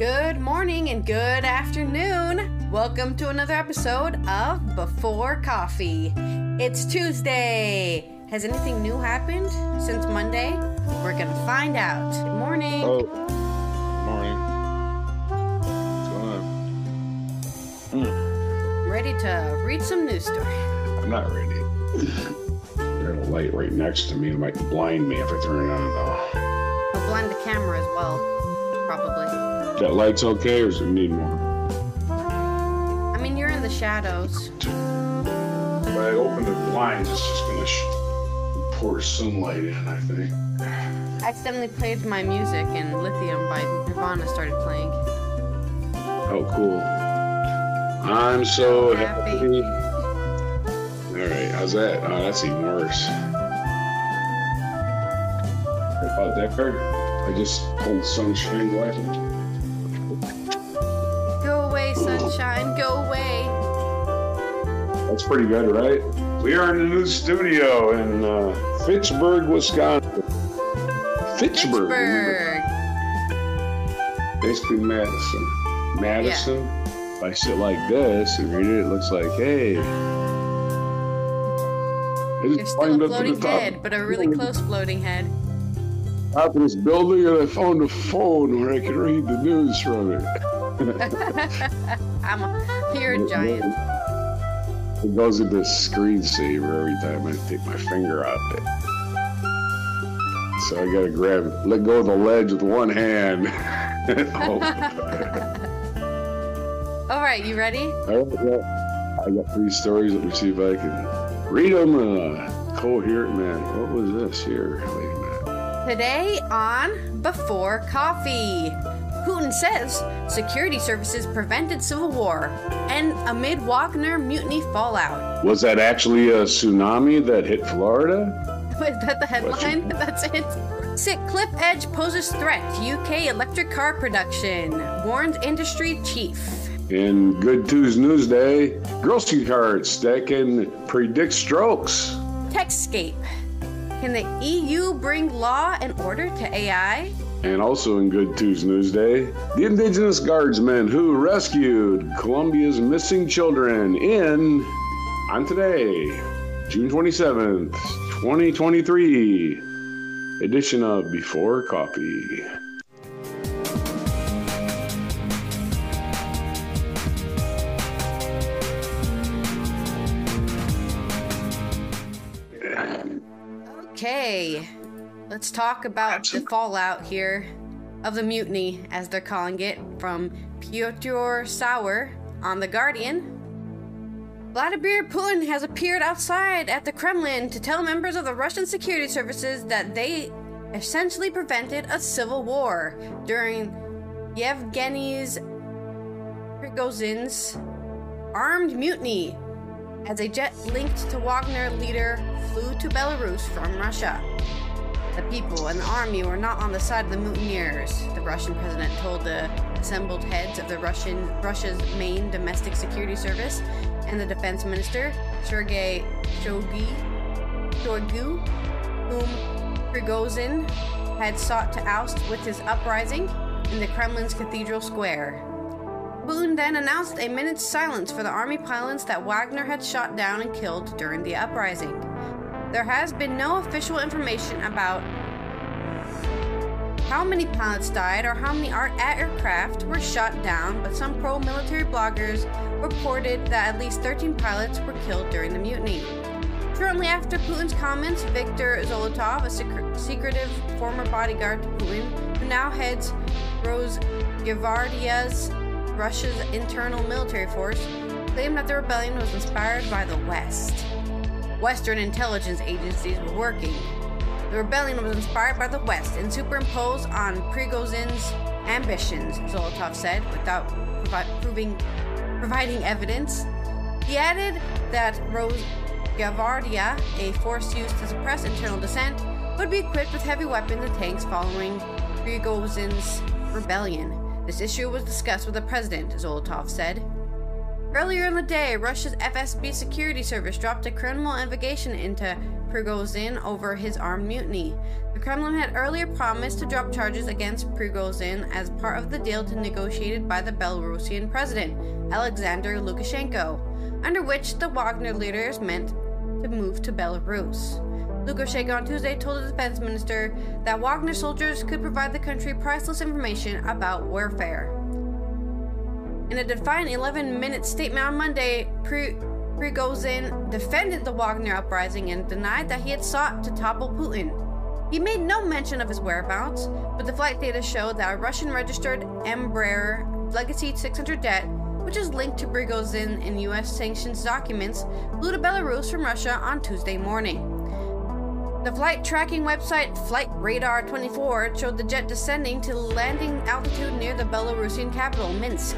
Good morning and good afternoon. Welcome to another episode of Before Coffee. It's Tuesday. Has anything new happened since Monday? We're gonna find out. Good morning. Oh, morning. What's going on? Hmm. Ready to read some news story. I'm not ready. There's a light right next to me. It might blind me if I turn it on, though. I'll blind the camera as well, probably. That light's okay, or does it need more? I mean, you're in the shadows. If I open the blinds, it's just gonna sh- pour sunlight in, I think. I accidentally played my music and Lithium by Nirvana started playing. Oh, cool. I'm so Happy. happy. All right, how's that? Oh, that's even worse. About that card? I just pulled sunshine light. That's pretty good, right? We are in the new studio in uh, Fitchburg, Wisconsin. Fitchburg. Pittsburgh. Basically Madison. Madison. If I sit like this and read it, it looks like, hey. I just You're still a floating head, but a really close floating head. top of this building and I found a phone where I could read the news from it. I'm a, you're a giant. It goes into screensaver every time I take my finger off it. So I gotta grab, let go of the ledge with one hand. oh, All right, you ready? all right, well, I got three stories. Let me see if I can read them. Uh, coherent man. What was this here? Wait a minute. Today on Before Coffee. Putin says security services prevented civil war and amid Wagner mutiny fallout. Was that actually a tsunami that hit Florida? Is that the headline? That's it. Sick Cliff Edge poses threat to UK electric car production, warns industry chief. In Good Tues News Day, grocery carts that can predict strokes. Techscape. Can the EU bring law and order to AI? And also in Good Tues News Day, the Indigenous Guardsmen who rescued Colombia's missing children in on today, June 27th, 2023, edition of Before Coffee. Okay, let's talk about the fallout here of the mutiny, as they're calling it, from Pyotr Sauer on The Guardian. Vladimir Putin has appeared outside at the Kremlin to tell members of the Russian security services that they essentially prevented a civil war during Yevgeny's Prigozhin's armed mutiny as a jet linked to Wagner leader flew to Belarus from Russia. The people and the army were not on the side of the mutineers, the Russian president told the assembled heads of the Russian Russia's main domestic security service and the defense minister, Sergei Shoigu, Shoigu whom Prigozhin had sought to oust with his uprising in the Kremlin's Cathedral Square. Putin then announced a minute's silence for the army pilots that Wagner had shot down and killed during the uprising. There has been no official information about how many pilots died or how many ar- aircraft were shot down, but some pro military bloggers reported that at least 13 pilots were killed during the mutiny. Shortly after Putin's comments, Viktor Zolotov, a secre- secretive former bodyguard to Putin, who now heads Rosgvardia's Russia's internal military force, claimed that the rebellion was inspired by the West. Western intelligence agencies were working. The rebellion was inspired by the West and superimposed on Prigozhin's ambitions, Zolotov said, without provi- proving, providing evidence. He added that Rosgvardia, a force used to suppress internal dissent, would be equipped with heavy weapons and tanks following Prigozhin's rebellion. This issue was discussed with the president, Zolotov said. Earlier in the day, Russia's FSB security service dropped a criminal investigation into Prigozhin over his armed mutiny. The Kremlin had earlier promised to drop charges against Prigozhin as part of the deal negotiated by the Belarusian president, Alexander Lukashenko, under which the Wagner leader is meant to move to Belarus. Lukashenko on Tuesday told the defense minister that Wagner soldiers could provide the country priceless information about warfare. In a defiant 11 minute statement on Monday, Prigozhin defended the Wagner uprising and denied that he had sought to topple Putin. He made no mention of his whereabouts, but the flight data showed that a Russian registered Embraer Legacy 600 jet, which is linked to Prigozhin in U.S. sanctions documents, flew to Belarus from Russia on Tuesday morning. The flight tracking website Flight Radar 24 showed the jet descending to landing altitude near the Belarusian capital, Minsk.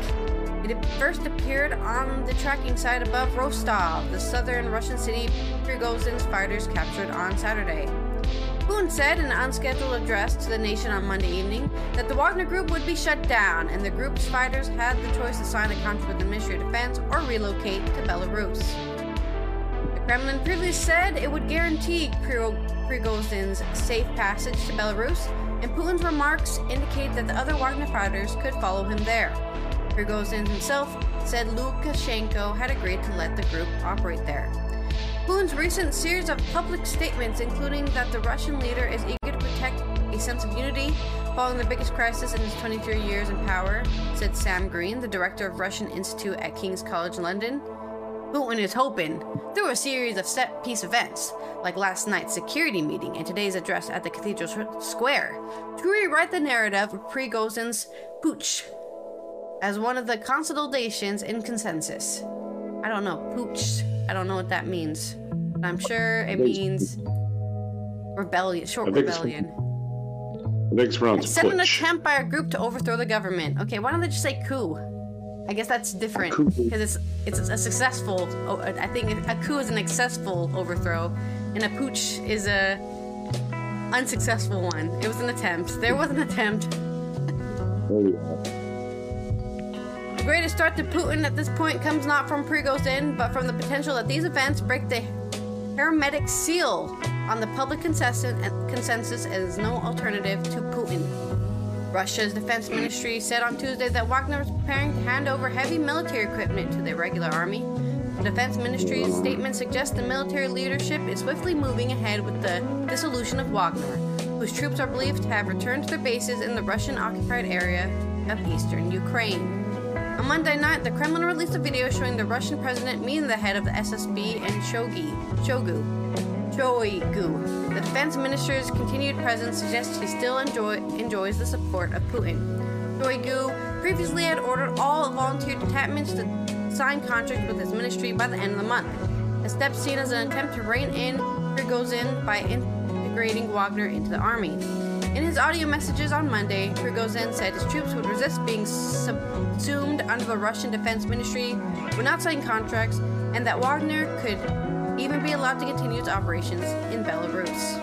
It first appeared on the tracking site above Rostov, the southern Russian city Prigozhin's fighters captured on Saturday. Putin said in an unscheduled address to the nation on Monday evening that the Wagner Group would be shut down and the group's fighters had the choice to sign a contract with the Ministry of Defense or relocate to Belarus. The Kremlin previously said it would guarantee Prigozhin's safe passage to Belarus, and Putin's remarks indicate that the other Wagner fighters could follow him there. Prigozhin himself said Lukashenko had agreed to let the group operate there. Putin's recent series of public statements, including that the Russian leader is eager to protect a sense of unity following the biggest crisis in his 23 years in power, said Sam Green, the director of Russian Institute at King's College London. Putin is hoping, through a series of set piece events, like last night's security meeting and today's address at the Cathedral Square, to rewrite the narrative of Prigozhin's putsch as one of the consolidations in consensus. I don't know, pooch. I don't know what that means. But I'm sure it means rebellion, short rebellion. I think it's pronounced an attempt by a group to overthrow the government. Okay, why don't they just say coup? I guess that's different because it's it's a successful. Oh, I think a coup is an successful overthrow, and a pooch is a unsuccessful one. It was an attempt. There was an attempt. Oh, the greatest threat to Putin at this point comes not from Prigozhin, but from the potential that these events break the hermetic seal on the public consensus as no alternative to Putin. Russia's defense ministry said on Tuesday that Wagner was preparing to hand over heavy military equipment to the regular army. The defense ministry's statement suggests the military leadership is swiftly moving ahead with the dissolution of Wagner, whose troops are believed to have returned to their bases in the Russian occupied area of eastern Ukraine. On Monday night, the Kremlin released a video showing the Russian president meeting the head of the SSB and Shogi, Shogu. Shoigu. The defense minister's continued presence suggests he still enjoy, enjoys the support of Putin. Shoigu previously had ordered all volunteer detachments to sign contracts with his ministry by the end of the month, a step seen as an attempt to rein in Prigozhin by integrating Wagner into the army. In his audio messages on Monday, Prigozhin said his troops would resist being subsumed under the Russian Defense Ministry, would not sign contracts, and that Wagner could even be allowed to continue its operations in Belarus.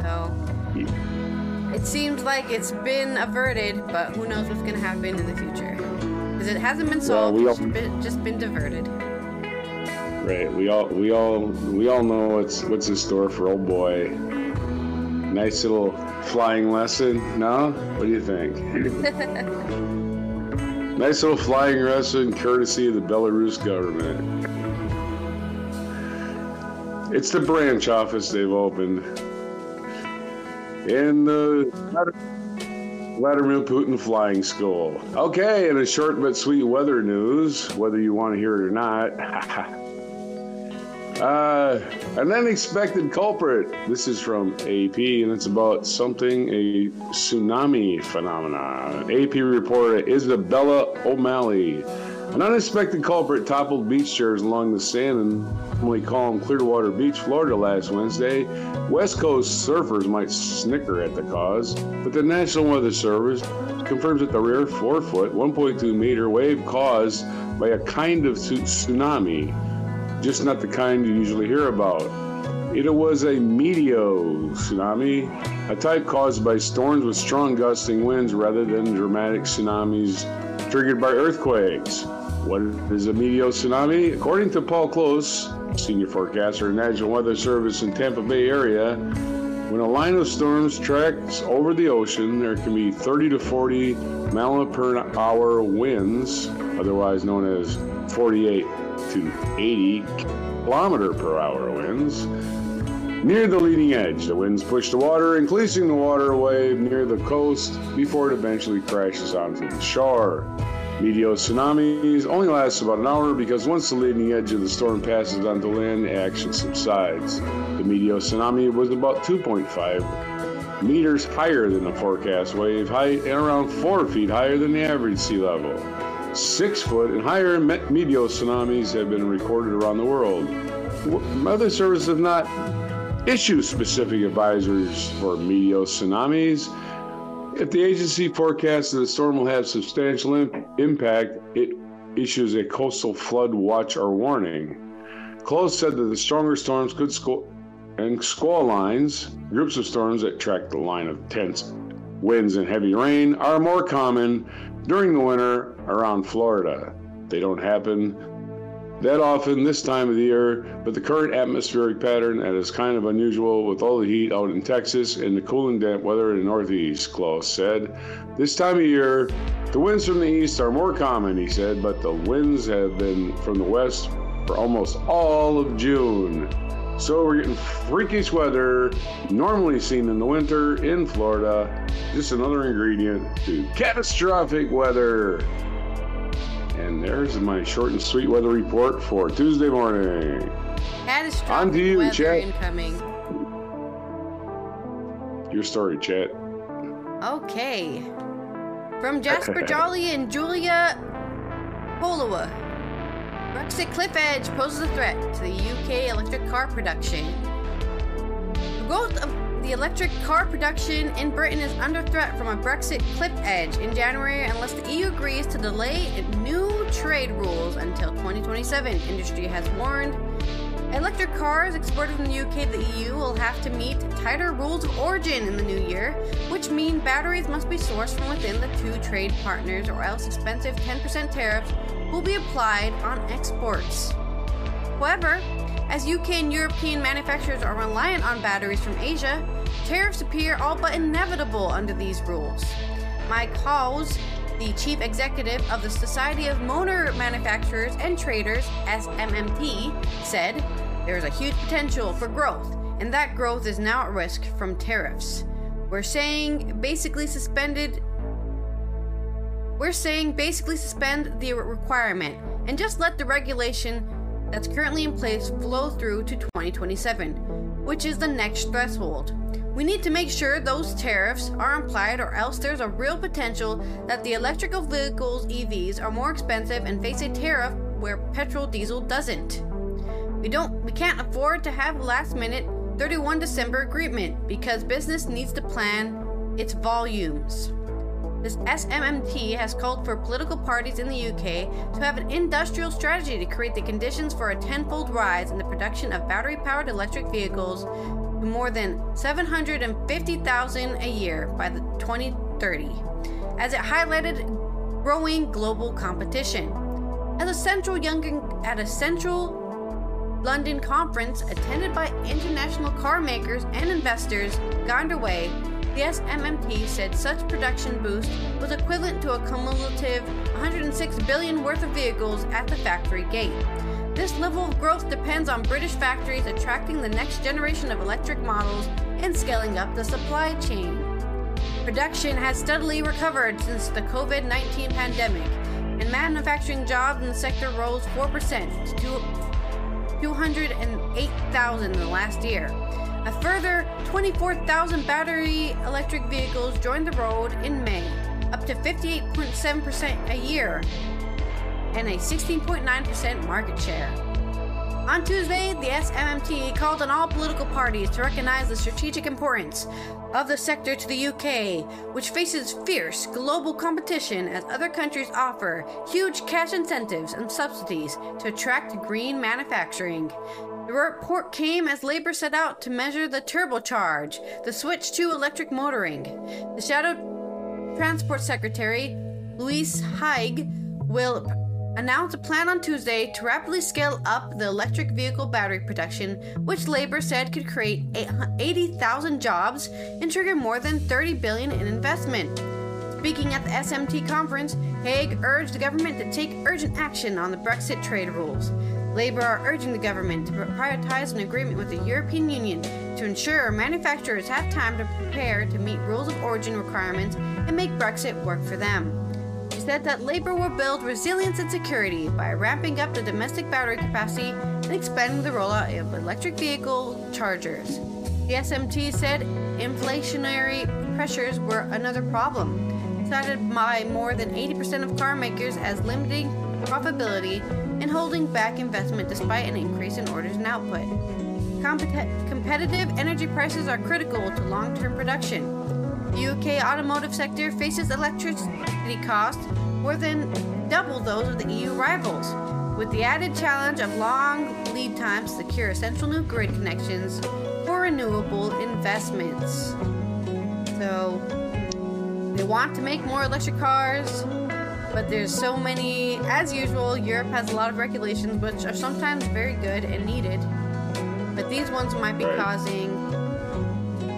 So, it seems like it's been averted, but who knows what's going to happen in the future. Because it hasn't been solved, well, we all, it's been, just been diverted. Right. We all we all we all know what's what's in store for old boy. Nice little flying lesson. No? What do you think? nice little flying lesson courtesy of the Belarus government. It's the branch office they've opened. In the Vladimir Putin Flying School. Okay, and a short but sweet weather news, whether you want to hear it or not. Uh, an unexpected culprit. This is from AP, and it's about something a tsunami phenomenon. AP reporter Isabella O'Malley. An unexpected culprit toppled beach chairs along the sand and normally calm Clearwater Beach, Florida last Wednesday. West Coast surfers might snicker at the cause, but the National Weather Service confirms that the rare four foot, 1.2 meter wave caused by a kind of tsunami just not the kind you usually hear about. It was a meteo tsunami, a type caused by storms with strong gusting winds rather than dramatic tsunamis triggered by earthquakes. What is a meteo tsunami? According to Paul Close, senior forecaster at National Weather Service in Tampa Bay area, when a line of storms tracks over the ocean, there can be 30 to 40 mile per hour winds, otherwise known as 48 to 80 kilometer per hour winds. Near the leading edge, the winds push the water, increasing the water wave near the coast before it eventually crashes onto the shore. Meteo tsunamis only last about an hour because once the leading edge of the storm passes onto land, action subsides. The meteo tsunami was about 2.5 meters higher than the forecast wave, height and around 4 feet higher than the average sea level. Six foot and higher meteo tsunamis have been recorded around the world. Weather Service does not issue specific advisories for meteo tsunamis if the agency forecasts that the storm will have substantial impact, it issues a coastal flood watch or warning. Close said that the stronger storms could squall and squall lines, groups of storms that track the line of tense winds and heavy rain, are more common during the winter around Florida. They don't happen that often this time of the year, but the current atmospheric pattern that is kind of unusual with all the heat out in Texas and the cooling damp weather in the Northeast, Close said. This time of year, the winds from the east are more common, he said, but the winds have been from the west for almost all of June. So we're getting freakish weather normally seen in the winter in Florida. Just another ingredient to catastrophic weather. And there's my short and sweet weather report for Tuesday morning. Catastrophic On to you, weather Chet. incoming. Your story, chat. Okay. From Jasper Jolly and Julia Polowa. Brexit cliff edge poses a threat to the UK electric car production. The growth of the electric car production in Britain is under threat from a Brexit cliff edge in January unless the EU agrees to delay new trade rules until 2027, industry has warned. Electric cars exported from the UK to the EU will have to meet tighter rules of origin in the new year, which mean batteries must be sourced from within the two trade partners or else expensive 10% tariffs will be applied on exports. However, as UK and European manufacturers are reliant on batteries from Asia, tariffs appear all but inevitable under these rules. Mike Hawes, the chief executive of the Society of Motor Manufacturers and Traders, SMMT, said there is a huge potential for growth, and that growth is now at risk from tariffs. We're saying basically suspended we're saying basically suspend the requirement and just let the regulation that's currently in place flow through to 2027, which is the next threshold. We need to make sure those tariffs are applied, or else there's a real potential that the electrical vehicles EVs are more expensive and face a tariff where petrol diesel doesn't. We don't we can't afford to have a last minute 31 December agreement because business needs to plan its volumes. This SMMT has called for political parties in the UK to have an industrial strategy to create the conditions for a tenfold rise in the production of battery powered electric vehicles to more than 750,000 a year by the 2030, as it highlighted growing global competition. At a central young at a central London conference attended by international car makers and investors got underway the SMMT said such production boost was equivalent to a cumulative 106 billion worth of vehicles at the factory gate. This level of growth depends on British factories attracting the next generation of electric models and scaling up the supply chain. Production has steadily recovered since the COVID 19 pandemic, and manufacturing jobs in the sector rose 4% to 208,000 in the last year. A further 24,000 battery electric vehicles joined the road in May, up to 58.7% a year, and a 16.9% market share. On Tuesday, the SMMT called on all political parties to recognize the strategic importance of the sector to the UK, which faces fierce global competition as other countries offer huge cash incentives and subsidies to attract green manufacturing. The report came as Labour set out to measure the turbocharge, the switch to electric motoring. The Shadow Transport Secretary, Louise Haigh, will announced a plan on Tuesday to rapidly scale up the electric vehicle battery production, which labor said could create 80,000 jobs and trigger more than 30 billion in investment. Speaking at the SMT conference, Haigh urged the government to take urgent action on the Brexit trade rules. Labour are urging the government to prioritize an agreement with the European Union to ensure manufacturers have time to prepare to meet rules of origin requirements and make Brexit work for them. She said that Labour will build resilience and security by ramping up the domestic battery capacity and expanding the rollout of electric vehicle chargers. The SMT said inflationary pressures were another problem cited by more than 80% of car makers as limiting profitability and holding back investment despite an increase in orders and output. Compet- competitive energy prices are critical to long term production. The UK automotive sector faces electricity costs more than double those of the EU rivals, with the added challenge of long lead times to secure essential new grid connections for renewable investments. So, they want to make more electric cars, but there's so many. As usual, Europe has a lot of regulations, which are sometimes very good and needed, but these ones might be right. causing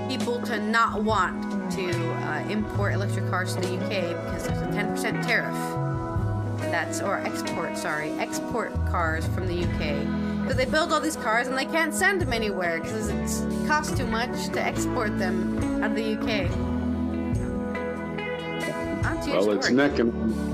people to not want to uh, import electric cars to the UK because there's a 10% tariff. That's or export, sorry, export cars from the UK. Because they build all these cars and they can't send them anywhere because it costs too much to export them out of the UK well, it's neck and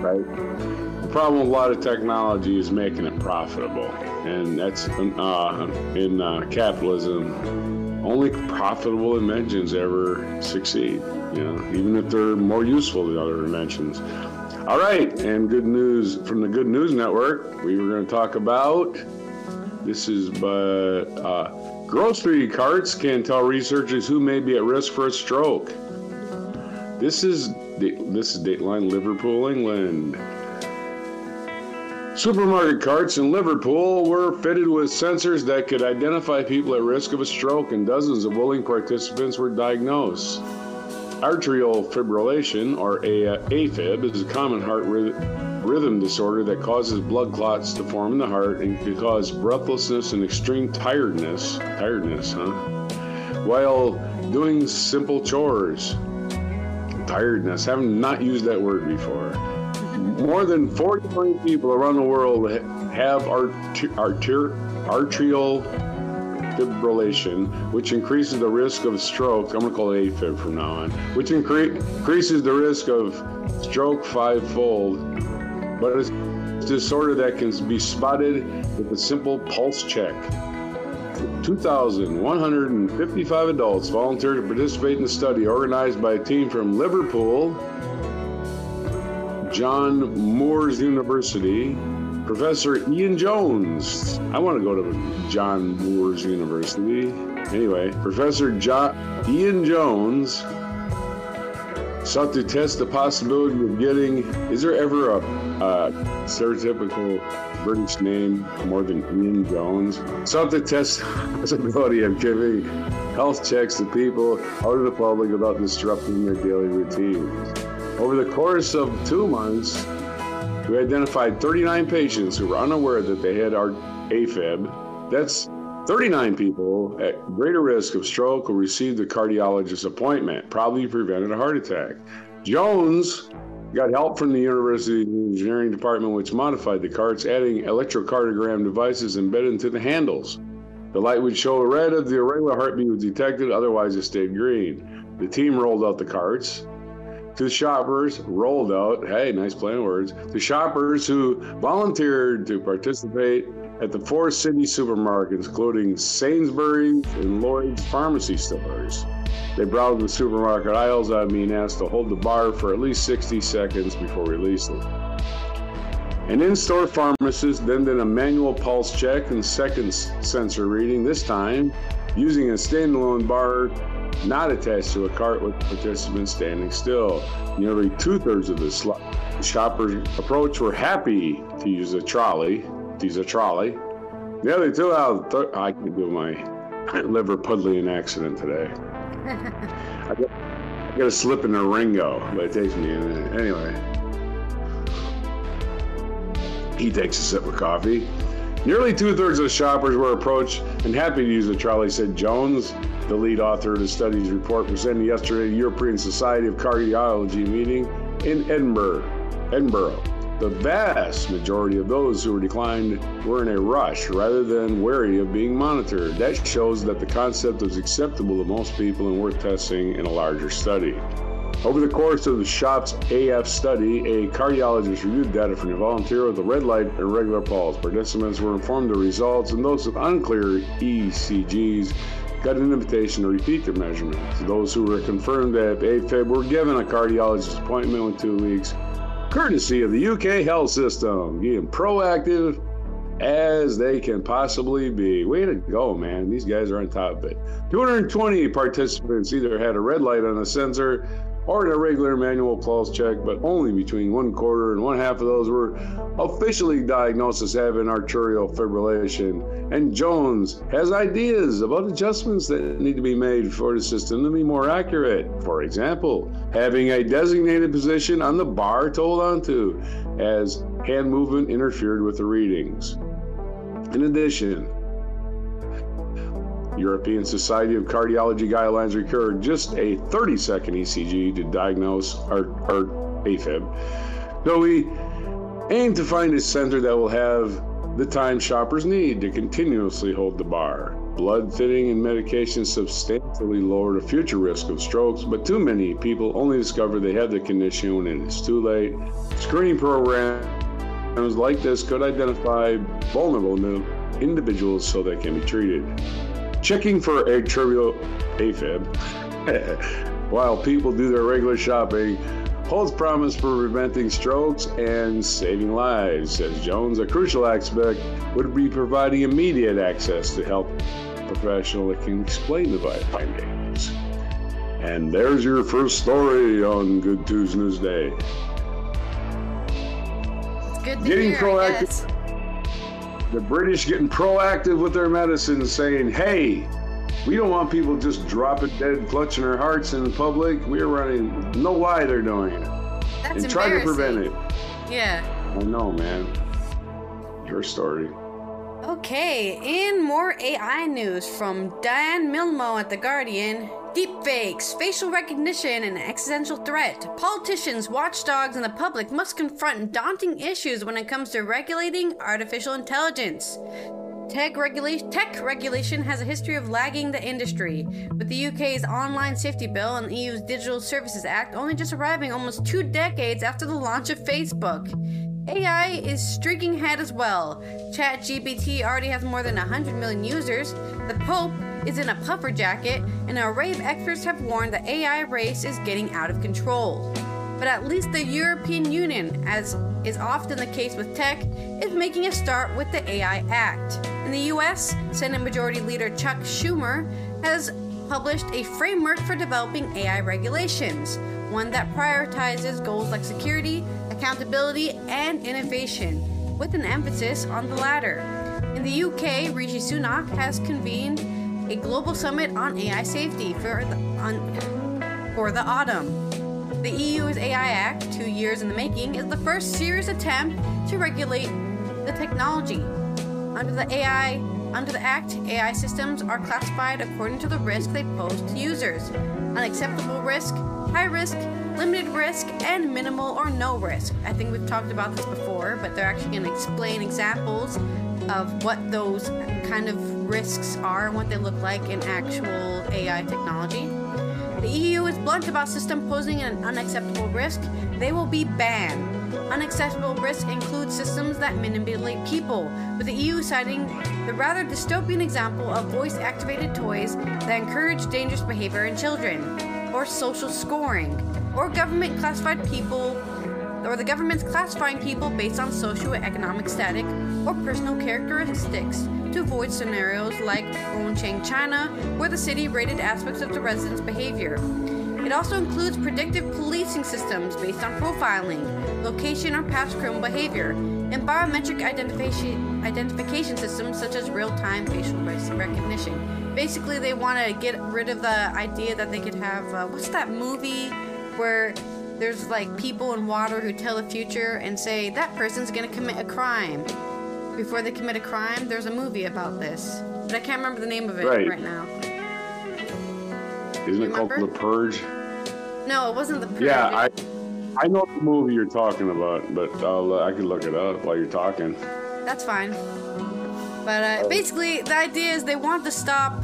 right. The problem with a lot of technology is making it profitable, and that's uh, in uh, capitalism. Only profitable inventions ever succeed. You know, even if they're more useful than other inventions. All right, and good news from the Good News Network. We were going to talk about this is but uh, grocery carts can tell researchers who may be at risk for a stroke. This is this is Dateline Liverpool, England. Supermarket carts in Liverpool were fitted with sensors that could identify people at risk of a stroke, and dozens of willing participants were diagnosed. Atrial fibrillation, or AFib, is a common heart rhythm disorder that causes blood clots to form in the heart and can cause breathlessness and extreme tiredness. Tiredness, huh? While doing simple chores tiredness. Have not used that word before. More than 40 million people around the world have arter- arterial fibrillation, which increases the risk of stroke. I'm going to call it AFib from now on, which incre- increases the risk of stroke fivefold. But it's a disorder that can be spotted with a simple pulse check. 2,155 adults volunteered to participate in the study organized by a team from Liverpool, John Moores University, Professor Ian Jones. I want to go to John Moores University. Anyway, Professor jo- Ian Jones sought to test the possibility of getting. Is there ever a, a stereotypical British name more than Ian Jones. Sought to test the possibility of giving health checks to people out of the public without disrupting their daily routines. Over the course of two months, we identified 39 patients who were unaware that they had our AFib. That's 39 people at greater risk of stroke who received a cardiologist appointment, probably prevented a heart attack. Jones got help from the University Engineering Department, which modified the carts, adding electrocardiogram devices embedded into the handles. The light would show red if the irregular heartbeat was detected, otherwise it stayed green. The team rolled out the carts. To the shoppers, rolled out, hey, nice play on words, to shoppers who volunteered to participate at the four city supermarkets, including Sainsbury's and Lloyd's pharmacy stores. They browsed the supermarket aisles on me and asked to hold the bar for at least 60 seconds before releasing. An in store pharmacist then did a manual pulse check and second sensor reading, this time using a standalone bar not attached to a cart with participants standing still. Nearly two thirds of the sl- shoppers approached were happy to use a trolley. Use a trolley. The other two out, th- I can do my liver Liverpudlian accident today. I, got, I slip in a Ringo, but it takes me a minute. Anyway. He takes a sip of coffee. Nearly two thirds of the shoppers were approached and happy to use the trolley, said Jones, the lead author of the study's report presented yesterday at the European Society of Cardiology meeting in Edinburgh. Edinburgh. The vast majority of those who were declined were in a rush rather than wary of being monitored. That shows that the concept is acceptable to most people and worth testing in a larger study. Over the course of the SHOP's AF study, a cardiologist reviewed data from a volunteer with a red light and regular pulse. Participants were informed of the results, and those with unclear ECGs got an invitation to repeat their measurements. Those who were confirmed to have AFib were given a cardiologist appointment in two weeks, courtesy of the UK health system, being proactive as they can possibly be. Way to go, man. These guys are on top of it. 220 participants either had a red light on a sensor or an irregular manual pulse check, but only between one quarter and one half of those were officially diagnosed as having arterial fibrillation. And Jones has ideas about adjustments that need to be made for the system to be more accurate. For example, having a designated position on the bar to hold on to as hand movement interfered with the readings. In addition, European Society of Cardiology guidelines require just a 30 second ECG to diagnose our, our AFib. So we aim to find a center that will have the time shoppers need to continuously hold the bar. Blood thinning and medication substantially lower the future risk of strokes, but too many people only discover they have the condition when it is too late. Screening programs like this could identify vulnerable individuals so they can be treated checking for atrial AFib while people do their regular shopping holds promise for preventing strokes and saving lives, says Jones. A crucial aspect would be providing immediate access to health professional that can explain the findings. And there's your first story on Good Tuesday. Day. good Getting hear, proactive the British getting proactive with their medicine, saying, hey, we don't want people just dropping dead, clutching their hearts in public. We're running, know why they're doing it. That's and try to prevent it. Yeah. I know, man. Your story. Okay, in more AI news from Diane Milmo at The Guardian, Deepfakes, facial recognition, an existential threat. Politicians, watchdogs, and the public must confront daunting issues when it comes to regulating artificial intelligence. Tech, regula- tech regulation has a history of lagging the industry, with the UK's Online Safety Bill and the EU's Digital Services Act only just arriving almost two decades after the launch of Facebook. AI is streaking ahead as well. ChatGPT already has more than 100 million users. The Pope is in a puffer jacket, and an array of experts have warned the AI race is getting out of control. But at least the European Union, as is often the case with tech, is making a start with the AI Act. In the US, Senate Majority Leader Chuck Schumer has published a framework for developing AI regulations, one that prioritizes goals like security, accountability, and innovation, with an emphasis on the latter. In the UK, Rishi Sunak has convened a global summit on AI safety for the, on, for the autumn. The EU's AI Act, two years in the making, is the first serious attempt to regulate the technology. Under the AI under the Act, AI systems are classified according to the risk they pose to users. Unacceptable risk, high risk, limited risk, and minimal or no risk. I think we've talked about this before, but they're actually going to explain examples of what those kind of risks are and what they look like in actual AI technology. The EU is blunt about system posing an unacceptable risk. They will be banned. Unacceptable risk includes systems that manipulate people, with the EU citing the rather dystopian example of voice activated toys that encourage dangerous behavior in children, or social scoring, or government classified people or the government's classifying people based on socioeconomic status or personal characteristics to avoid scenarios like Rongcheng, China, where the city rated aspects of the residents' behavior. It also includes predictive policing systems based on profiling, location, or past criminal behavior, and biometric identification, identification systems such as real time facial recognition. Basically, they want to get rid of the idea that they could have uh, what's that movie where there's like people in water who tell the future and say that person's gonna commit a crime. Before they commit a crime, there's a movie about this. But I can't remember the name of it right, Right. now. Isn't it called The Purge? No, it wasn't the Purge. Yeah, I I know the movie you're talking about, but I'll, uh, I can look it up while you're talking. That's fine. But uh, basically, the idea is they want to stop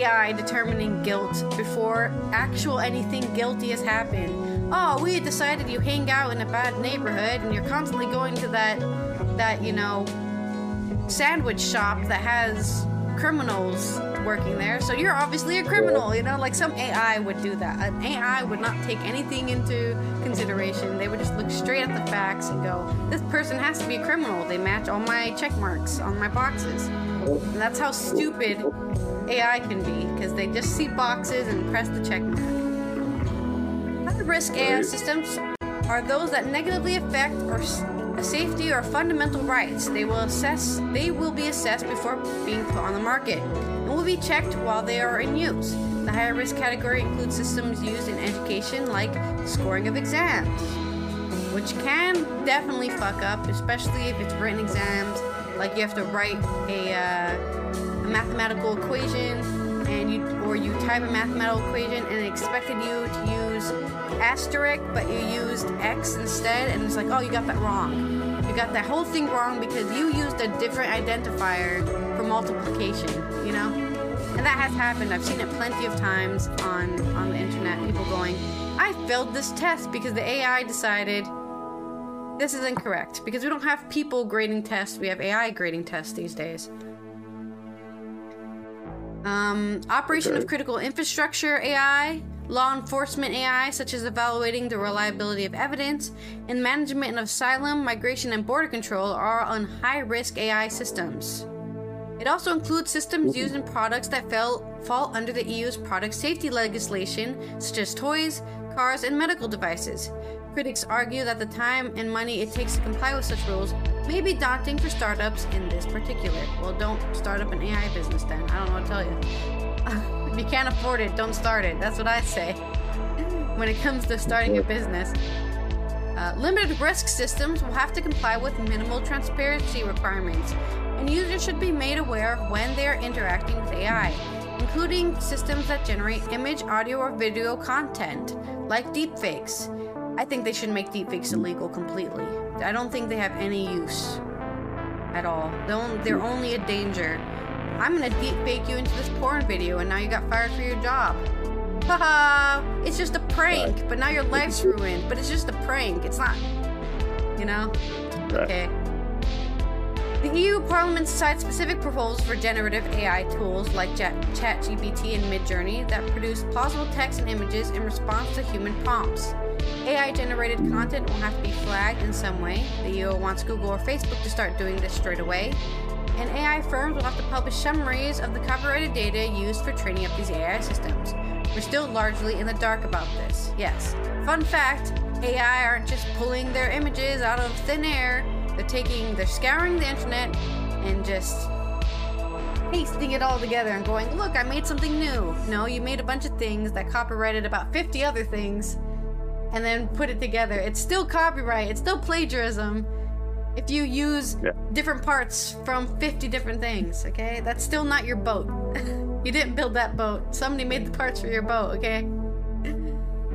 AI determining guilt before actual anything guilty has happened. Oh, we decided you hang out in a bad neighborhood and you're constantly going to that that you know sandwich shop that has criminals working there. So you're obviously a criminal, you know, like some AI would do that. An AI would not take anything into consideration. They would just look straight at the facts and go, this person has to be a criminal. They match all my check marks on my boxes. And that's how stupid AI can be, because they just see boxes and press the check mark. High risk AI systems are those that negatively affect or safety or fundamental rights. They will assess they will be assessed before being put on the market and will be checked while they are in use. The higher risk category includes systems used in education like scoring of exams, which can definitely fuck up, especially if it's written exams. Like you have to write a, uh, a mathematical equation, and you or you type a mathematical equation, and it expected you to use asterisk, but you used x instead, and it's like, oh, you got that wrong. You got that whole thing wrong because you used a different identifier for multiplication. You know. And that has happened. I've seen it plenty of times on on the internet. People going, "I failed this test because the AI decided this is incorrect." Because we don't have people grading tests; we have AI grading tests these days. Um, operation of critical infrastructure AI, law enforcement AI, such as evaluating the reliability of evidence, and management of asylum, migration, and border control are on high risk AI systems. It also includes systems used in products that fell, fall under the EU's product safety legislation, such as toys, cars, and medical devices. Critics argue that the time and money it takes to comply with such rules may be daunting for startups in this particular. Well, don't start up an AI business then. I don't know what to tell you. if you can't afford it, don't start it. That's what I say when it comes to starting a business. Uh, limited risk systems will have to comply with minimal transparency requirements, and users should be made aware of when they are interacting with AI, including systems that generate image, audio, or video content, like deepfakes. I think they should make deepfakes illegal completely. I don't think they have any use at all. They're on- They're only a danger. I'm gonna deepfake you into this porn video, and now you got fired for your job. Haha! It's just a prank, but now your life's ruined. But it's just a prank. It's not, you know. Okay. The EU Parliament cites specific proposals for generative AI tools like ChatGPT and Midjourney that produce plausible text and images in response to human prompts. AI generated content will have to be flagged in some way. The EU wants Google or Facebook to start doing this straight away. And AI firms will have to publish summaries of the copyrighted data used for training up these AI systems. We're still largely in the dark about this. Yes. Fun fact AI aren't just pulling their images out of thin air, they're taking, they're scouring the internet and just pasting it all together and going, look, I made something new. No, you made a bunch of things that copyrighted about 50 other things and then put it together. It's still copyright, it's still plagiarism if you use Yeah. different parts from 50 different things, okay? That's still not your boat. you didn't build that boat. Somebody made the parts for your boat, okay?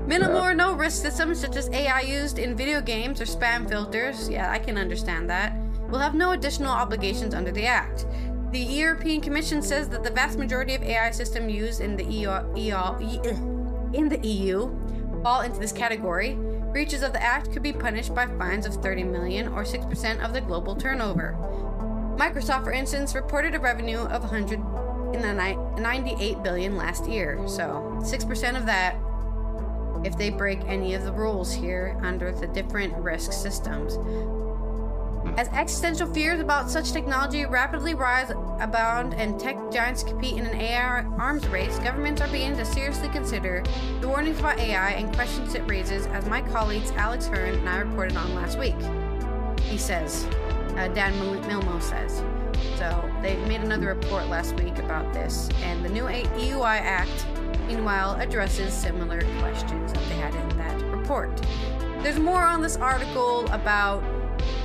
Minimal Yeah. or no risk systems such as AI used in video games or spam filters, yeah, I can understand that, will have no additional obligations under the Act. The European Commission says that the vast majority of AI systems used in the EU, eh, in the EU fall into this category. Breaches of the Act could be punished by fines of 30 million or 6% of the global turnover. Microsoft, for instance, reported a revenue of 100 in the ni- 98 billion last year. So 6% of that if they break any of the rules here under the different risk systems. As existential fears about such technology rapidly rise abound and tech giants compete in an AI arms race, governments are beginning to seriously consider the warnings about AI and questions it raises, as my colleagues Alex Hern and I reported on last week. He says, uh, Dan Milmo says. So they made another report last week about this, and the new EUI Act, meanwhile, addresses similar questions that they had in that report. report. There's more on this article about,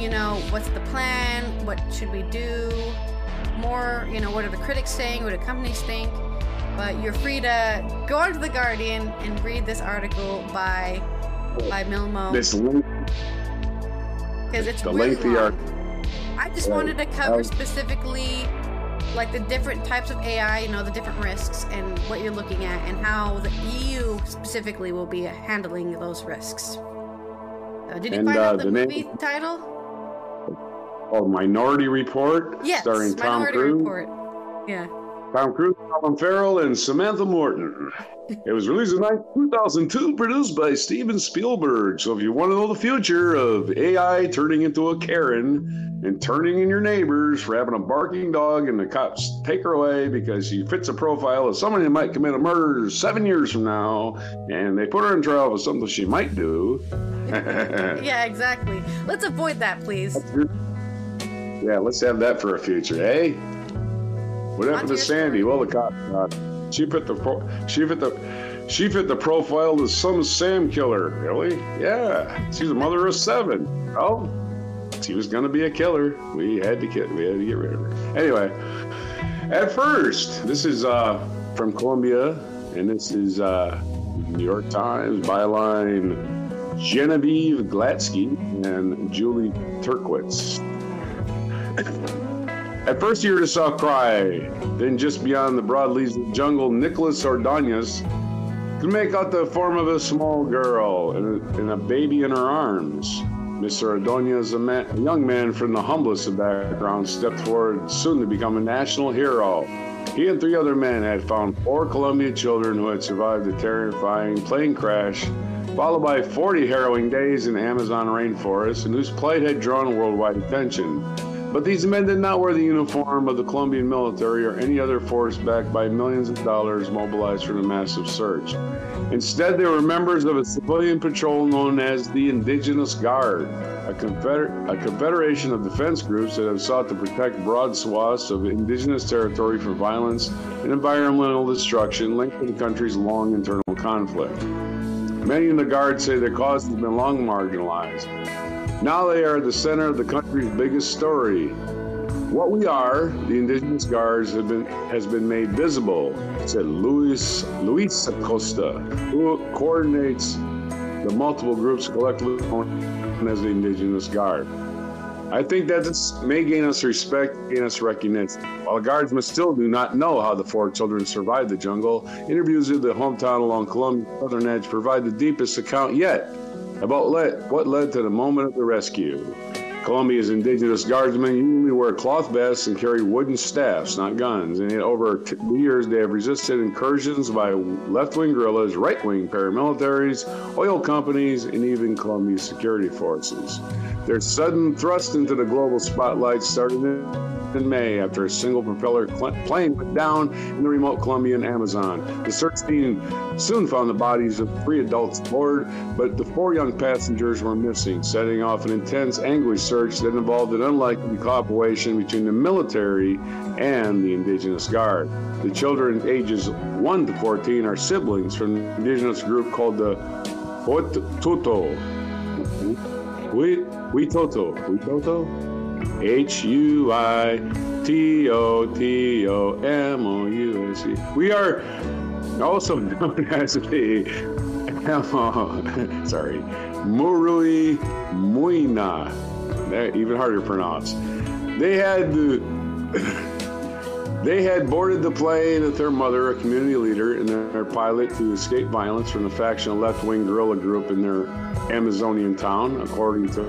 you know, what's the plan, what should we do, more, you know, what are the critics saying, what do companies think. But you're free to go onto the Guardian and read this article by by Milmo. This link, because it's the lengthy long. art. I just wanted to cover Um, specifically like the different types of AI, you know, the different risks and what you're looking at and how the EU specifically will be handling those risks. Uh, did you And, find uh, out the, the name- movie title? Oh, Minority Report, Yes, starring Tom Minority Cruise. Report. Yeah. Tom Cruise, Colin Farrell, and Samantha Morton. It was released in 2002, produced by Steven Spielberg. So if you want to know the future of AI turning into a Karen and turning in your neighbors for having a barking dog and the cops take her away because she fits a profile of someone who might commit a murder seven years from now, and they put her in trial for something she might do. Yeah, exactly. Let's avoid that, please. Yeah, let's have that for a future, eh? What happened to Sandy? Well, the cop, uh, she fit the pro- she fit the she fit the profile of some Sam killer. Really? Yeah, she's a mother of seven. Oh, she was gonna be a killer. We had to get we had to get rid of her. Anyway, at first, this is uh, from Colombia, and this is uh, New York Times byline. Genevieve Glatsky and Julie Turkewitz. At first, you heard a soft cry. Then, just beyond the broad leaves of the jungle, Nicholas Ordonez could make out the form of a small girl and a, and a baby in her arms. Mr. Ordonez, a, a young man from the humblest of backgrounds, stepped forward, soon to become a national hero. He and three other men had found four Columbia children who had survived a terrifying plane crash, followed by 40 harrowing days in the Amazon rainforest, and whose plight had drawn worldwide attention. But these men did not wear the uniform of the Colombian military or any other force backed by millions of dollars mobilized for the massive search. Instead, they were members of a civilian patrol known as the Indigenous Guard, a, confeder- a confederation of defense groups that have sought to protect broad swaths of indigenous territory from violence and environmental destruction linked to the country's long internal conflict. Many in the Guard say their cause has been long marginalized. Now they are the center of the country's biggest story. What we are, the Indigenous Guards, have been has been made visible, said Luis Luis Acosta, who coordinates the multiple groups collectively known as the Indigenous Guard. I think that this may gain us respect, gain us recognition. While guardsmen still do not know how the four children survived the jungle, interviews with the hometown along Colombia's southern edge provide the deepest account yet about le- what led to the moment of the rescue. Colombia's indigenous guardsmen usually wear cloth vests and carry wooden staffs, not guns. And over years, they have resisted incursions by left-wing guerrillas, right-wing paramilitaries, oil companies, and even Colombia's security forces. Their sudden thrust into the global spotlight started in May after a single propeller plane went down in the remote Colombian Amazon. The search team soon found the bodies of three adults aboard, but the four young passengers were missing, setting off an intense anguish search that involved an unlikely cooperation between the military and the Indigenous Guard. The children ages 1 to 14 are siblings from an indigenous group called the Huituto. Huitoto. Huitoto? H U I T O T O M O U S E. We are also known as the sorry, Murui Muina. That even harder to pronounce. They had they had boarded the plane with their mother, a community leader, and their pilot to escape violence from the faction of left-wing guerrilla group in their Amazonian town, according to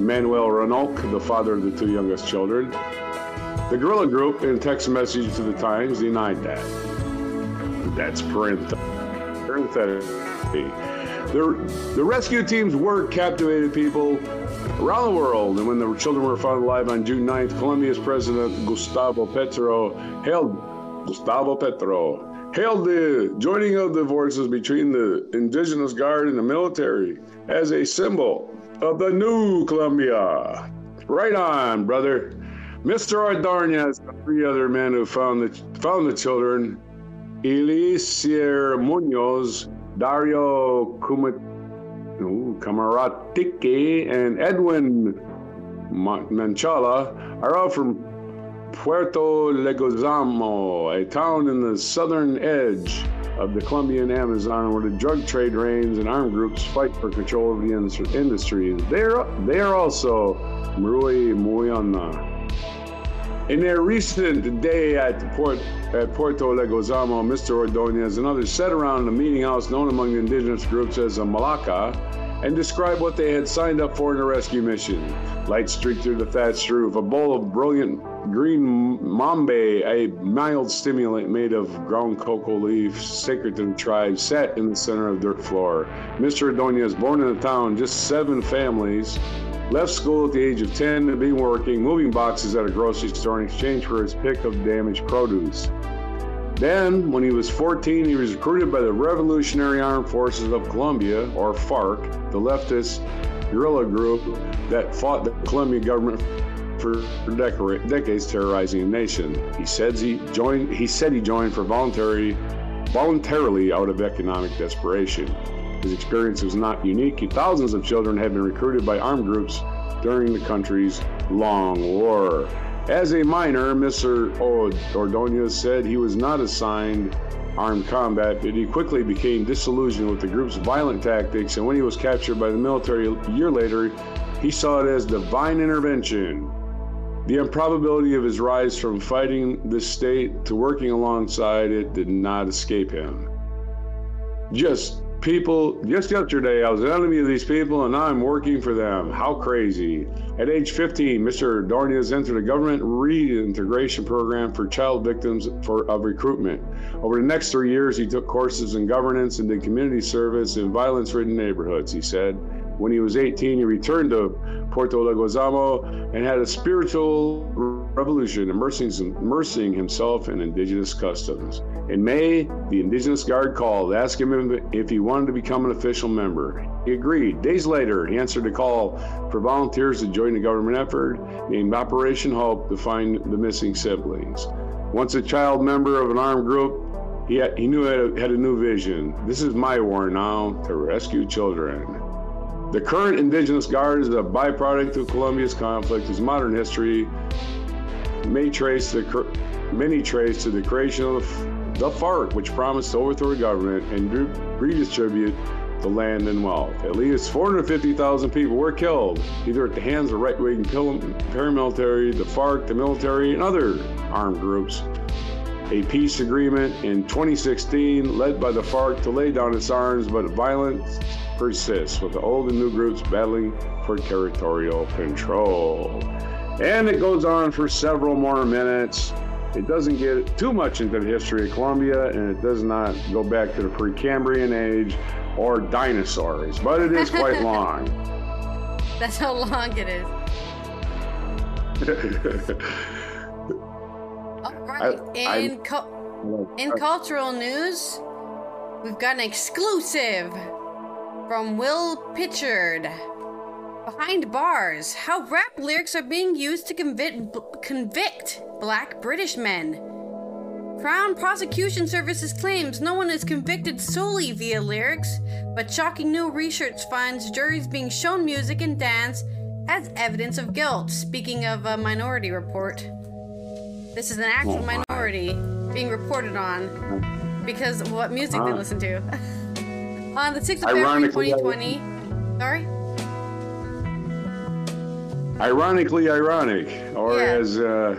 Manuel Ranoque, the father of the two youngest children. The guerrilla group, in text message to the Times, denied that. That's parenthetic. The, the rescue team's work captivated people around the world, and when the children were found alive on June 9th, Colombia's president Gustavo Petro hailed Gustavo Petro hailed the joining of the forces between the indigenous guard and the military as a symbol of the new Colombia. Right on, brother. Mr. Ordonez and three other men who found the found the children, Elisier Munoz, Dario Ooh, Camaratike and Edwin Manchola are out from Puerto Legozamo, a town in the southern edge of the Colombian Amazon where the drug trade reigns and armed groups fight for control of the industry. They are, they are also Marui Muyana. In their recent day at, Port, at Puerto Legozamo, Mr. Ordonez and others sat around a meeting house known among the indigenous groups as a maloca and described what they had signed up for in a rescue mission. Light streaked through the thatched roof, a bowl of brilliant green mambe, a mild stimulant made of ground cocoa leaves, sacred to the tribe, sat in the center of dirt floor. Mr. Ordonez, born in the town, just seven families, left school at the age of 10 to be working, moving boxes at a grocery store in exchange for his pick of damaged produce. Then, when he was 14, he was recruited by the Revolutionary Armed Forces of Colombia, or FARC, the leftist guerrilla group that fought the Colombian government for decades terrorizing the nation. He said he joined. He said he joined for voluntary, voluntarily out of economic desperation. His experience was not unique. Thousands of children have been recruited by armed groups during the country's long war. As a minor, Mr. Ordonez said he was not assigned armed combat, but he quickly became disillusioned with the group's violent tactics, and when he was captured by the military a year later, he saw it as divine intervention. The improbability of his rise from fighting the state to working alongside it did not escape him. Just people, just yesterday, I was an enemy of these people, and now I'm working for them. How crazy. At age 15, Mr. Dornias entered a government reintegration program for child victims for, of recruitment. Over the next three years, he took courses in governance and did community service in violence ridden neighborhoods, he said. When he was 18, he returned to Puerto Legozamo and had a spiritual revolution, immersing, himself in indigenous customs. In May, the Indigenous Guard called, asking him if he wanted to become an official member. He agreed. Days later, he answered a call for volunteers to join the government effort named Operation Hope to find the missing siblings. Once a child member of an armed group, he, had, he knew had had a new vision. This is my war now to rescue children. The current Indigenous Guard is a byproduct of Colombia's conflict. Its modern history may trace the many trace to the creation of the FARC, which promised to overthrow the government and redistribute the land and wealth. At least 450,000 people were killed, either at the hands of right-wing paramilitary, the FARC, the military, and other armed groups. A peace agreement in 2016 led by the FARC to lay down its arms, but violence persists, with the old and new groups battling for territorial control. And it goes on for several more minutes. It doesn't get too much into the history of Colombia, and it does not go back to the Precambrian age or dinosaurs, but it is quite long. That's how long it is. All right. I, in, cu- in cultural news, we've got an exclusive from Will Pritchard. Behind bars, how rap lyrics are being used to convict, convict black British men. Crown Prosecution Services claims no one is convicted solely via lyrics, but shocking new research finds juries being shown music and dance as evidence of guilt. Speaking of a minority report, this is an actual oh minority being reported on because what music they listen to. On the 6th of February 2020. Sorry? Ironically ironic, or yeah. as uh,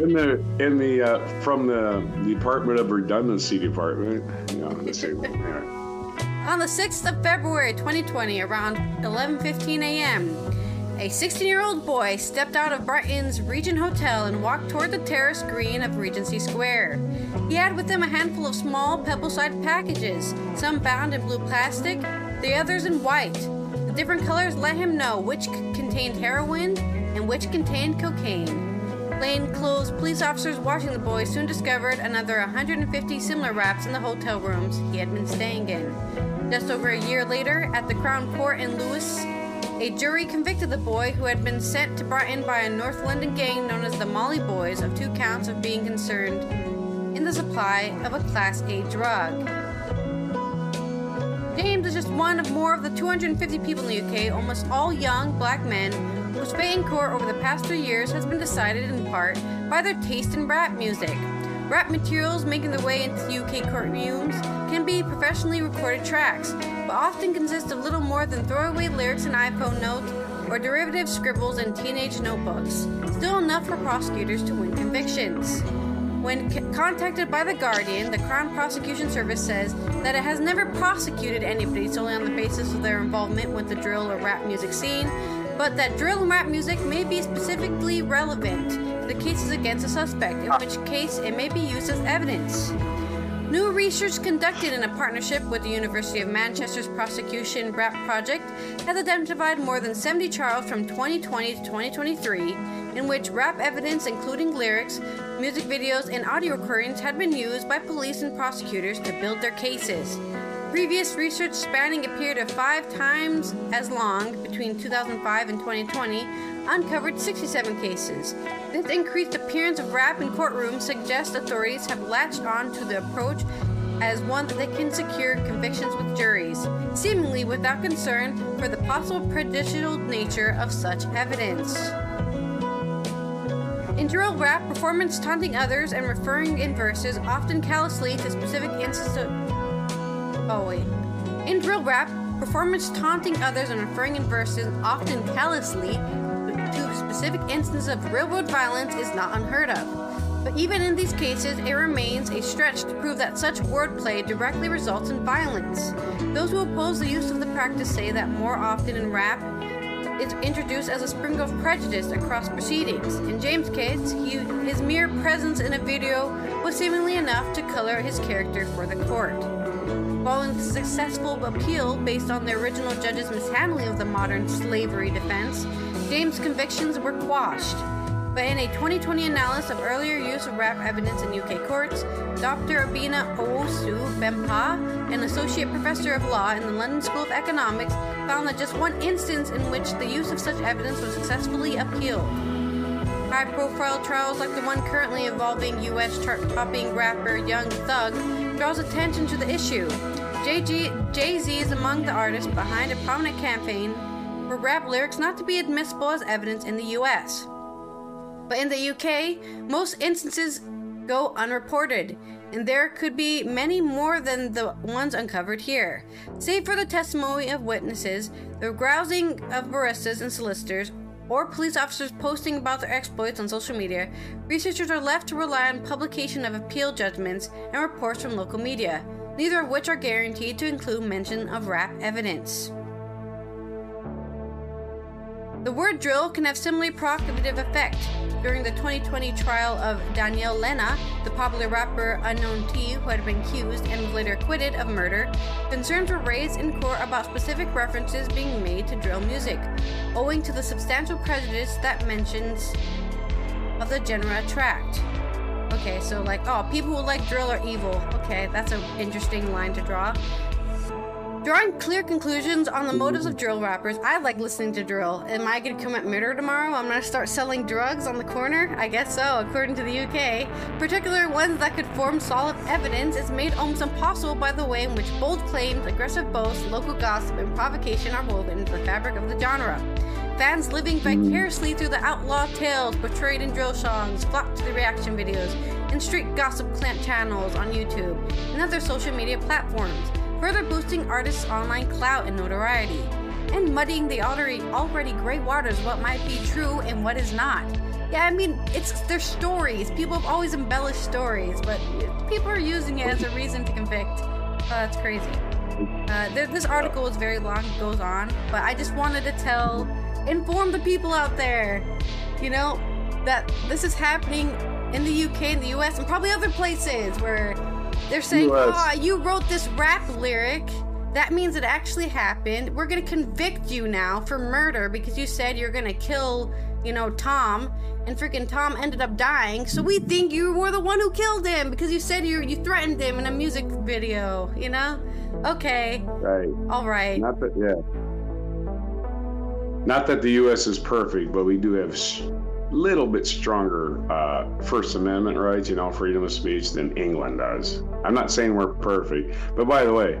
in the in the uh, from the Department of Redundancy Department, you know, the same On the 6th of February 2020, around 11:15 a.m., a 16 year old boy stepped out of Brighton's Regent Hotel and walked toward the terrace green of Regency Square. He had with him a handful of small pebble sized packages, some bound in blue plastic, the others in white. The different colors let him know which contained heroin and which contained cocaine. Plainclothes police officers watching the boy soon discovered another 150 similar wraps in the hotel rooms he had been staying in. Just over a year later, at the Crown Court in Lewes, a jury convicted the boy who had been sent to Brighton by a North London gang known as the Molly Boys of two counts of being concerned in the supply of a Class A drug. James is just one of more of the 250 people in the UK, almost all young black men, whose fate in court over the past three years has been decided in part by their taste in rap music. Rap materials making their way into UK courtrooms can be professionally recorded tracks, but often consist of little more than throwaway lyrics in iPhone notes or derivative scribbles in teenage notebooks, still enough for prosecutors to win convictions. When c- contacted by The Guardian, the Crown Prosecution Service says that it has never prosecuted anybody solely on the basis of their involvement with the drill or rap music scene, but that drill and rap music may be specifically relevant to the cases against a suspect, in which case it may be used as evidence. New research conducted in a partnership with the University of Manchester's Prosecution RAP project has identified more than 70 trials from 2020 to 2023 in which rap evidence, including lyrics, music videos, and audio recordings, had been used by police and prosecutors to build their cases. Previous research spanning a period of five times as long, between 2005 and 2020, uncovered 67 cases. This increased appearance of rap in courtrooms suggests authorities have latched on to the approach as one that they can secure convictions with juries, seemingly without concern for the possible prejudicial nature of such evidence. In drill rap, performance taunting others and referring in verses often callously to specific instances of. Oh, wait. In drill rap, performance taunting others and referring in verses often callously to specific instances of railroad violence is not unheard of. But even in these cases, it remains a stretch to prove that such wordplay directly results in violence. Those who oppose the use of the practice say that more often in rap, it's introduced as a spring of prejudice across proceedings. In James' case, he, his mere presence in a video was seemingly enough to color his character for the court. Following successful appeal based on the original judge's mishandling of the modern slavery defense, James' convictions were quashed. But in a 2020 analysis of earlier use of rap evidence in UK courts, Dr. Abenaa Owusu Bempah, an associate professor of law in the London School of Economics, found that just one instance in which the use of such evidence was successfully appealed. High profile trials like the one currently involving US chart topping rapper Young Thug draws attention to the issue. Jay Z is among the artists behind a prominent campaign for rap lyrics not to be admissible as evidence in the US. But in the UK, most instances go unreported, and there could be many more than the ones uncovered here. Save for the testimony of witnesses, the grousing of barristers and solicitors, or police officers posting about their exploits on social media, researchers are left to rely on publication of appeal judgments and reports from local media, neither of which are guaranteed to include mention of rap evidence. The word drill can have similarly provocative effect. During the 2020 trial of Daniel Lena, the popular rapper Unknown T, who had been accused and was later acquitted of murder, concerns were raised in court about specific references being made to drill music, owing to the substantial prejudice that mentions of the genre attract. Okay, so like, oh, people who like drill are evil. Okay, that's an interesting line to draw. Drawing clear conclusions on the motives of drill rappers, I like listening to drill. Am I gonna commit murder tomorrow? I'm gonna start selling drugs on the corner? I guess so, according to the UK. Particular ones that could form solid evidence is made almost impossible by the way in which bold claims, aggressive boasts, local gossip, and provocation are woven into the fabric of the genre. Fans living vicariously through the outlaw tales portrayed in drill songs flock to the reaction videos and street gossip clamp channels on YouTube and other social media platforms further boosting artists' online clout and notoriety, and muddying the already, already gray waters what might be true and what is not. Yeah, I mean, it's their stories. People have always embellished stories, but people are using it as a reason to convict. Oh, that's crazy. Uh, this article is very long, it goes on, but I just wanted to tell, inform the people out there, you know, that this is happening in the UK, in the US, and probably other places where they're saying, oh, you wrote this rap lyric. That means it actually happened. We're gonna convict you now for murder because you said you're gonna kill, you know, Tom, and freaking Tom ended up dying. So we think you were the one who killed him because you said you you threatened him in a music video. You know? Okay. Right. All right. Not that, yeah. Not that the U.S. is perfect, but we do have little bit stronger uh, First Amendment rights, you know, freedom of speech than England does. I'm not saying we're perfect, but by the way,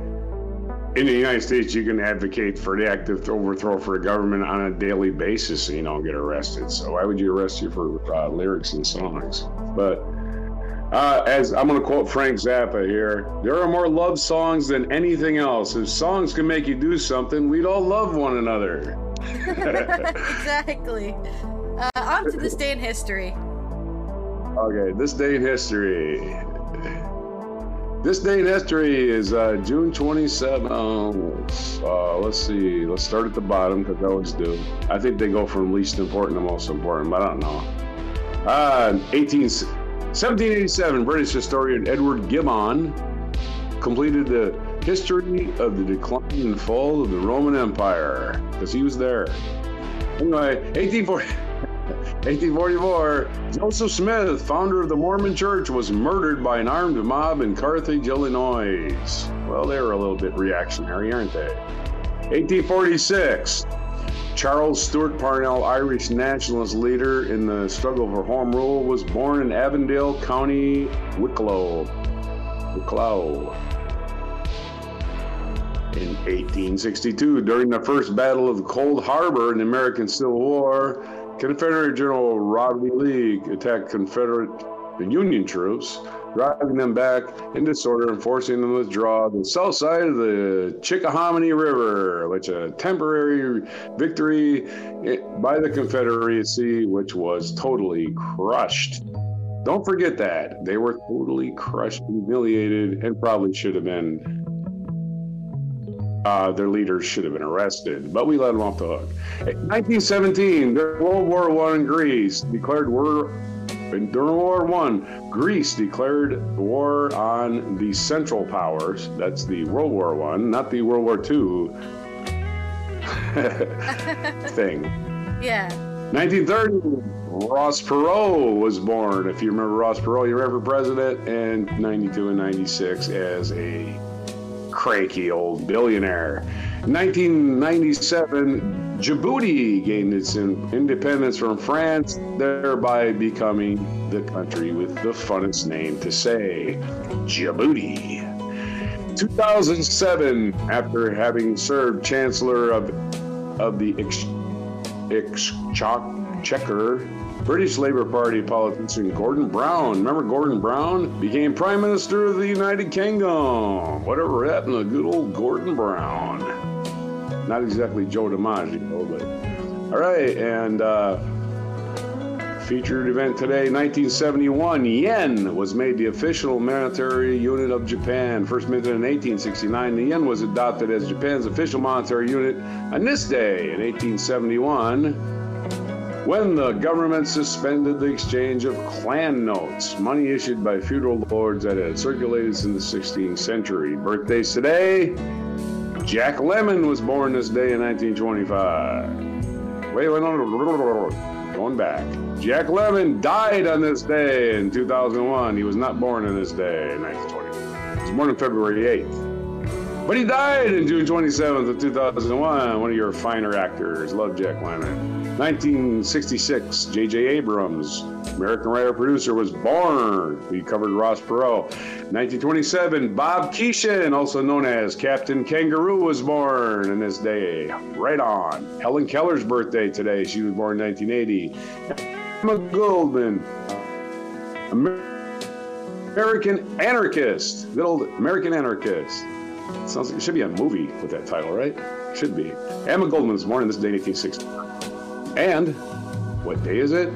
in the United States, you can advocate for the active overthrow for a government on a daily basis and you don't get arrested. So why would you arrest you for uh, lyrics and songs? But uh, as I'm going to quote Frank Zappa here, there are more love songs than anything else. If songs can make you do something, we'd all love one another. exactly. Uh, on to this day in history. Okay, this day in history. This day in history is uh, June 27th. Uh, let's see. Let's start at the bottom because I always do. I think they go from least important to most important, but I don't know. Uh, 18, 1787, British historian Edward Gibbon completed the history of the decline and fall of the Roman Empire because he was there. Anyway, 1840. 1844, Joseph Smith, founder of the Mormon Church, was murdered by an armed mob in Carthage, Illinois. Well, they were a little bit reactionary, aren't they? 1846, Charles Stewart Parnell, Irish nationalist leader in the struggle for home rule, was born in Avondale County, Wicklow. Wicklow. In 1862, during the first battle of Cold Harbor in the American Civil War, Confederate General Robert. Lee attacked Confederate Union troops, driving them back in disorder and forcing them to withdraw to the south side of the Chickahominy River, which a temporary victory by the Confederacy, which was totally crushed. Don't forget that. They were totally crushed, humiliated, and probably should have been uh, their leaders should have been arrested, but we let them off the hook. In 1917, World War One in Greece declared war. During World War One, Greece declared war on the Central Powers. That's the World War One, not the World War Two thing. Yeah. 1930, Ross Perot was born. If you remember Ross Perot, you remember president, and 92 and 96 as a cranky old billionaire. 1997, Djibouti gained its independence from France, thereby becoming the country with the funnest name to say, Djibouti. 2007, after having served Chancellor of, of the Exchequer, British Labour Party politician Gordon Brown, remember Gordon Brown, became Prime Minister of the United Kingdom. Whatever happened to good old Gordon Brown? Not exactly Joe DiMaggio, but all right. And uh, featured event today, 1971, yen was made the official monetary unit of Japan. First minted in 1869, the yen was adopted as Japan's official monetary unit on this day in 1871 when the government suspended the exchange of clan notes, money issued by feudal lords that had circulated since the 16th century. Birthdays today Jack Lemmon was born this day in 1925. Wait, wait, no, going back. Jack Lemmon died on this day in 2001. He was not born on this day in 1920. He was born on February 8th. But he died in June 27th of 2001. One of your finer actors. Love Jack Lemmon. 1966, J.J. Abrams, American writer producer, was born. We covered Ross Perot. 1927, Bob Keeshan, also known as Captain Kangaroo, was born in this day. Right on. Helen Keller's birthday today. She was born in 1980. Emma Goldman, American anarchist. Good old American anarchist. Sounds like it should be a movie with that title, right? Should be. Emma Goldman was born in this day in 1860. And what day is it?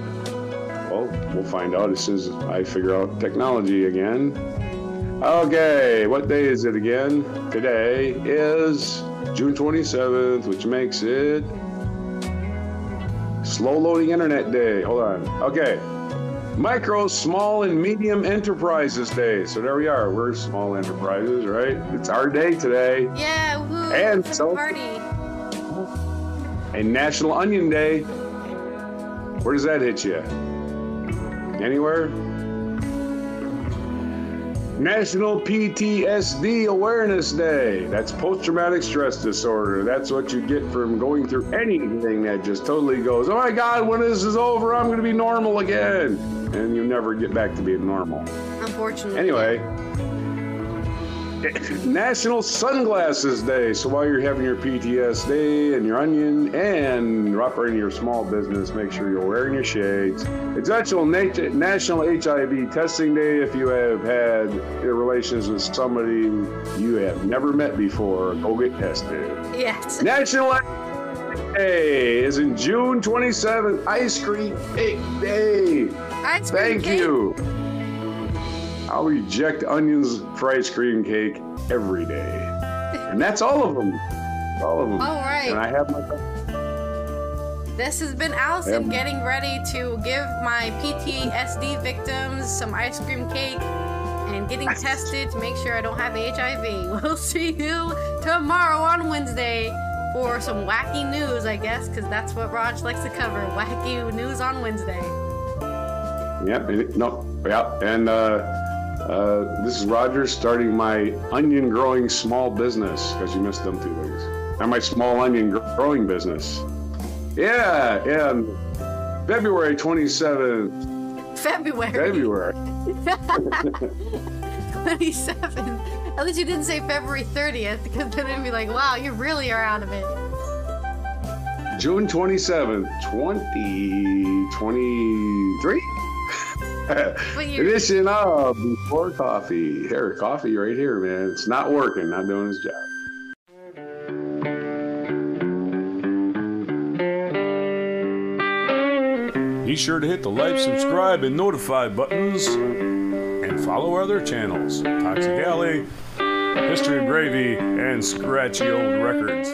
Well, we'll find out as soon as I figure out technology again. Okay, what day is it again? Today is June 27th, which makes it slow loading internet day. Hold on. Okay. Micro, small, and medium enterprises day. So there we are. We're small enterprises, right? It's our day today. Yeah, woo, and so party and National Onion Day. Where does that hit you? Anywhere? National PTSD Awareness Day. That's post traumatic stress disorder. That's what you get from going through anything that just totally goes, oh my God, when this is over, I'm going to be normal again. And you never get back to being normal. Unfortunately. Anyway, National Sunglasses Day. So while you're having your PTSD and your onion and operating your small business, make sure you're wearing your shades. It's actual National HIV Testing Day. If you have had relations with somebody you have never met before, go get tested. Yes. National Day is in June 27th. Ice Cream Cake Day. Ice cream Thank cake. you. I'll reject onions for ice cream cake every day. And that's all of them. All of them. All right. And I have my. This has been Allison Yep. getting ready to give my PTSD victims some ice cream cake and getting tested to make sure I don't have HIV. We'll see you tomorrow on Wednesday for some wacky news, I guess, because that's what Rog likes to cover wacky news on Wednesday. Yep. No. Yeah. And uh, uh, this is Roger starting my onion growing small business because you missed them two things. And my small onion gr- growing business. Yeah. And February 27th. February February. 27th. At least you didn't say February 30th, because then it'd be like, wow, you really are out of it. June 27th, 2023. But you're- Edition of Before Coffee. Here, coffee right here, man. It's not working, not doing his job. Be sure to hit the like, subscribe, and notify buttons and follow our other channels Toxic Ally, History of Gravy, and Scratchy Old Records.